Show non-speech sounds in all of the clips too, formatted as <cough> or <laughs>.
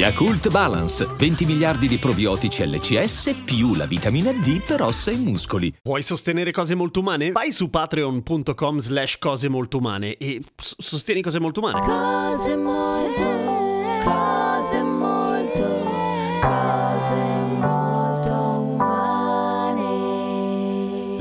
Yakult Balance, 20 miliardi di probiotici LCS più la vitamina D per ossa e muscoli. Vuoi sostenere cose molto umane? Vai su patreon.com slash cose molto umane e sostieni cose molto umane. Cose molto, cose molto, cose molto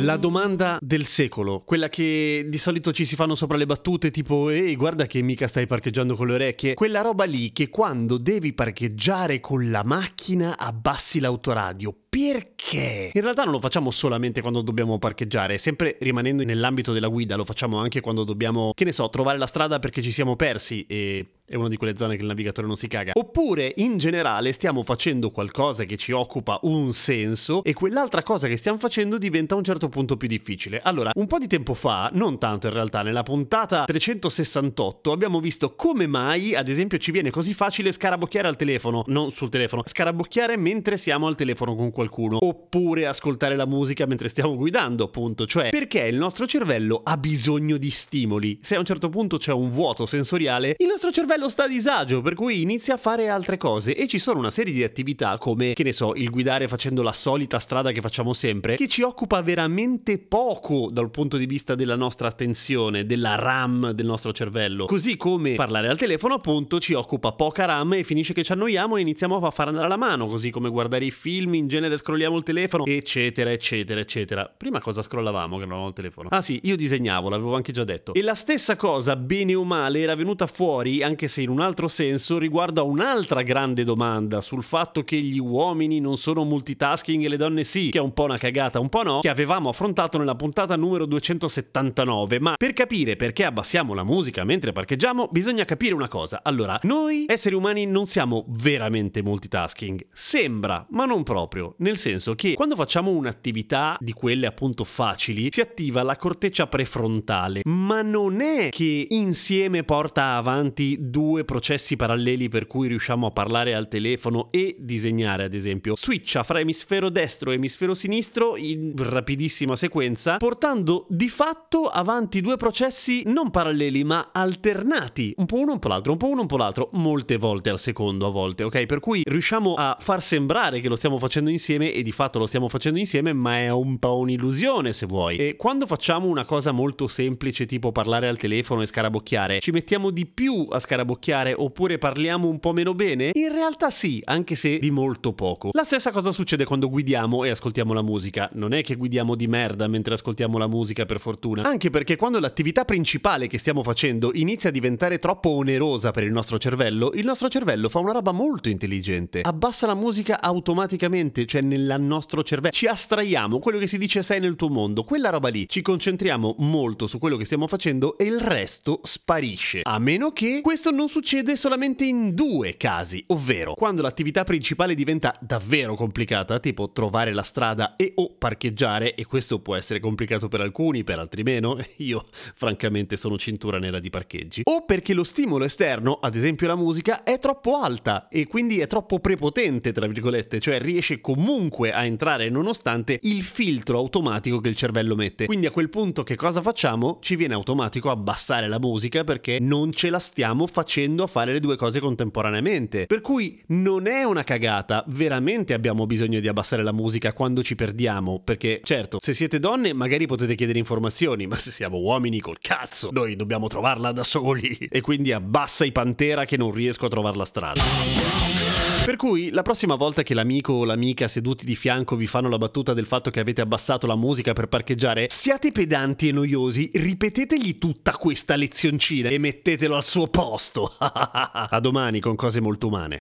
La domanda del secolo, quella che di solito ci si fanno sopra le battute tipo ehi guarda che mica stai parcheggiando con le orecchie, quella roba lì che quando devi parcheggiare con la macchina abbassi l'autoradio. Perché? In realtà non lo facciamo solamente quando dobbiamo parcheggiare, sempre rimanendo nell'ambito della guida, lo facciamo anche quando dobbiamo, che ne so, trovare la strada perché ci siamo persi e è una di quelle zone che il navigatore non si caga. Oppure in generale stiamo facendo qualcosa che ci occupa un senso e quell'altra cosa che stiamo facendo diventa a un certo punto più difficile. Allora, un po' di tempo fa, non tanto in realtà, nella puntata 368 abbiamo visto come mai, ad esempio, ci viene così facile scarabocchiare al telefono, non sul telefono, scarabocchiare mentre siamo al telefono con qualcuno, oppure ascoltare la musica mentre stiamo guidando, appunto, cioè perché il nostro cervello ha bisogno di stimoli. Se a un certo punto c'è un vuoto sensoriale, il nostro cervello sta a disagio, per cui inizia a fare altre cose e ci sono una serie di attività come, che ne so, il guidare facendo la solita strada che facciamo sempre, che ci occupa veramente poco dal punto di vista della nostra attenzione, della RAM del nostro cervello. Così come parlare al telefono, appunto, ci occupa poca RAM e finisce che ci annoiamo e iniziamo a far andare la mano, così come guardare i film, in genere scrolliamo il telefono, eccetera, eccetera, eccetera. Prima cosa scrollavamo che non avevamo il telefono? Ah sì, io disegnavo, l'avevo anche già detto. E la stessa cosa, bene o male, era venuta fuori, anche se in un altro senso, riguardo a un'altra grande domanda sul fatto che gli uomini non sono multitasking e le donne sì, che è un po' una cagata, un po' no, che avevamo affrontato nella puntata numero 279. Ma per capire perché abbassiamo la musica mentre parcheggiamo, bisogna capire una cosa. Allora, noi esseri umani non siamo veramente multitasking. Sembra, ma non proprio. Nel senso che quando facciamo un'attività di quelle appunto facili, si attiva la corteccia prefrontale. Ma non è che insieme porta avanti due processi paralleli per cui riusciamo a parlare al telefono e disegnare, ad esempio. Switcha fra emisfero destro e emisfero sinistro in rapidissima sequenza, portando di fatto avanti due processi non paralleli ma alternati, un po' uno un po' l'altro, un po' uno un po' l'altro, molte volte al secondo a volte, ok? Per cui riusciamo a far sembrare che lo stiamo facendo insieme e di fatto lo stiamo facendo insieme, ma è un po' un'illusione se vuoi. E quando facciamo una cosa molto semplice tipo parlare al telefono e scarabocchiare, ci mettiamo di più a scarabocchiare oppure parliamo un po' meno bene? In realtà sì, anche se di molto poco. La stessa cosa succede quando guidiamo e ascoltiamo la musica. Non è che guidiamo di merda mentre ascoltiamo la musica per fortuna. Anche perché quando l'attività principale che stiamo facendo inizia a diventare troppo onerosa per il nostro cervello, il nostro cervello fa una roba molto intelligente. Abbassa la musica automaticamente, cioè nel nostro cervello. Ci astraiamo quello che si dice sei nel tuo mondo, quella roba lì. Ci concentriamo molto su quello che stiamo facendo e il resto sparisce. A meno che questo non succede solamente in due casi, ovvero quando l'attività principale diventa davvero complicata, tipo trovare la strada e o parcheggiare, e questo può essere complicato per alcuni, per altri meno, <laughs> io francamente sono cintura nera di parcheggi, o perché lo stimolo esterno, ad esempio la musica, è troppo alta e quindi è troppo prepotente, tra virgolette, cioè riesce comunque a entrare nonostante il filtro automatico che il cervello mette. Quindi a quel punto che cosa facciamo? Ci viene automatico abbassare la musica perché non ce la stiamo facendo a fare le due cose contemporaneamente. Per cui non è una cagata, veramente abbiamo bisogno di abbassare la musica quando ci perdiamo, perché certo, se siete donne magari potete chiedere informazioni, ma se siamo uomini col cazzo, noi dobbiamo trovarla da soli. E quindi abbassa i Pantera che non riesco a trovare la strada. Per cui la prossima volta che l'amico o l'amica seduti di fianco vi fanno la battuta del fatto che avete abbassato la musica per parcheggiare, siate pedanti e noiosi, ripetetegli tutta questa lezioncina e mettetelo al suo posto. <laughs> a domani con cose molto umane.